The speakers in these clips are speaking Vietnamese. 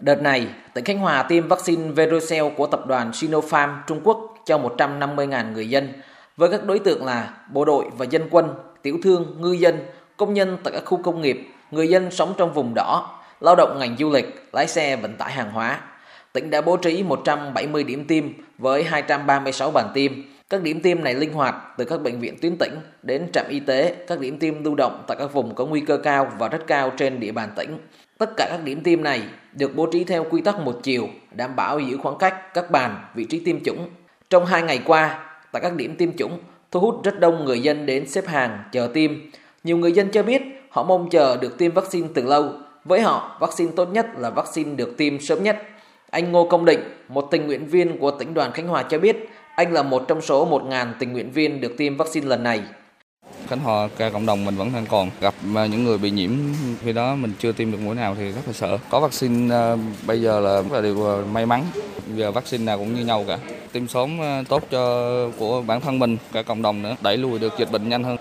Đợt này, tỉnh Khánh Hòa tiêm vaccine Verocell của tập đoàn Sinopharm Trung Quốc cho 150.000 người dân, với các đối tượng là bộ đội và dân quân, tiểu thương, ngư dân, công nhân tại các khu công nghiệp, người dân sống trong vùng đỏ, lao động ngành du lịch, lái xe vận tải hàng hóa. Tỉnh đã bố trí 170 điểm tiêm với 236 bàn tiêm. Các điểm tiêm này linh hoạt từ các bệnh viện tuyến tỉnh đến trạm y tế, các điểm tiêm lưu động tại các vùng có nguy cơ cao và rất cao trên địa bàn tỉnh. Tất cả các điểm tiêm này được bố trí theo quy tắc một chiều, đảm bảo giữ khoảng cách các bàn, vị trí tiêm chủng. Trong hai ngày qua, tại các điểm tiêm chủng, thu hút rất đông người dân đến xếp hàng chờ tiêm. Nhiều người dân cho biết họ mong chờ được tiêm vaccine từ lâu. Với họ, vaccine tốt nhất là vaccine được tiêm sớm nhất. Anh Ngô Công Định, một tình nguyện viên của tỉnh đoàn Khánh Hòa cho biết, anh là một trong số 1.000 tình nguyện viên được tiêm vaccine lần này. Khánh Hòa ca cộng đồng mình vẫn đang còn gặp à, những người bị nhiễm khi đó mình chưa tiêm được mũi nào thì rất là sợ. Có vaccine à, bây giờ là rất là điều à, may mắn. Giờ vaccine nào cũng như nhau cả. Tiêm sớm tốt cho của bản thân mình, cả cộng đồng nữa, đẩy lùi được dịch bệnh nhanh hơn.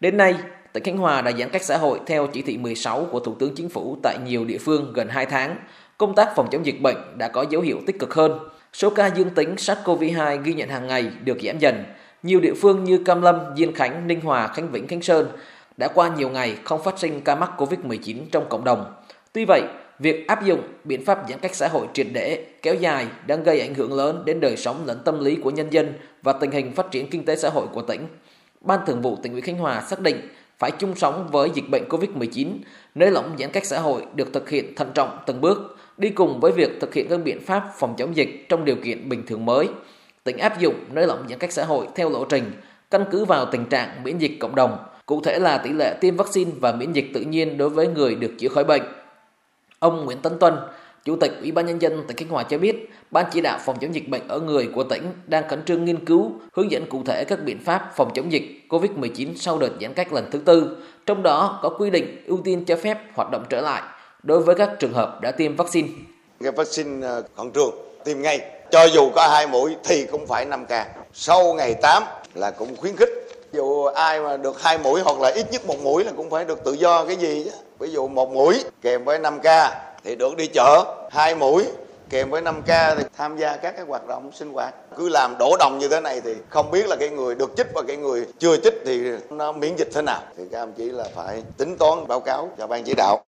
Đến nay, tỉnh Khánh Hòa đã giãn cách xã hội theo chỉ thị 16 của Thủ tướng Chính phủ tại nhiều địa phương gần 2 tháng. Công tác phòng chống dịch bệnh đã có dấu hiệu tích cực hơn. Số ca dương tính SARS-CoV-2 ghi nhận hàng ngày được giảm dần. Nhiều địa phương như Cam Lâm, Diên Khánh, Ninh Hòa, Khánh Vĩnh, Khánh Sơn đã qua nhiều ngày không phát sinh ca mắc COVID-19 trong cộng đồng. Tuy vậy, việc áp dụng biện pháp giãn cách xã hội triệt để kéo dài đang gây ảnh hưởng lớn đến đời sống lẫn tâm lý của nhân dân và tình hình phát triển kinh tế xã hội của tỉnh. Ban Thường vụ tỉnh ủy Khánh Hòa xác định phải chung sống với dịch bệnh COVID-19, nới lỏng giãn cách xã hội được thực hiện thận trọng từng bước, đi cùng với việc thực hiện các biện pháp phòng chống dịch trong điều kiện bình thường mới. Tỉnh áp dụng nới lỏng giãn cách xã hội theo lộ trình, căn cứ vào tình trạng miễn dịch cộng đồng, cụ thể là tỷ lệ tiêm vaccine và miễn dịch tự nhiên đối với người được chữa khỏi bệnh. Ông Nguyễn Tấn Tuân, Chủ tịch Ủy ban nhân dân tỉnh Khánh Hòa cho biết, Ban chỉ đạo phòng chống dịch bệnh ở người của tỉnh đang khẩn trương nghiên cứu, hướng dẫn cụ thể các biện pháp phòng chống dịch COVID-19 sau đợt giãn cách lần thứ tư, trong đó có quy định ưu tiên cho phép hoạt động trở lại đối với các trường hợp đã tiêm vaccine. Cái vaccine à, khẩn trương tiêm ngay, cho dù có hai mũi thì cũng phải 5 ca. Sau ngày 8 là cũng khuyến khích. Dù ai mà được hai mũi hoặc là ít nhất một mũi là cũng phải được tự do cái gì chứ. Ví dụ một mũi kèm với 5 ca thì được đi chợ. Hai mũi kèm với 5 k thì tham gia các cái hoạt động sinh hoạt. Cứ làm đổ đồng như thế này thì không biết là cái người được chích và cái người chưa chích thì nó miễn dịch thế nào. Thì các ông chỉ là phải tính toán báo cáo cho ban chỉ đạo.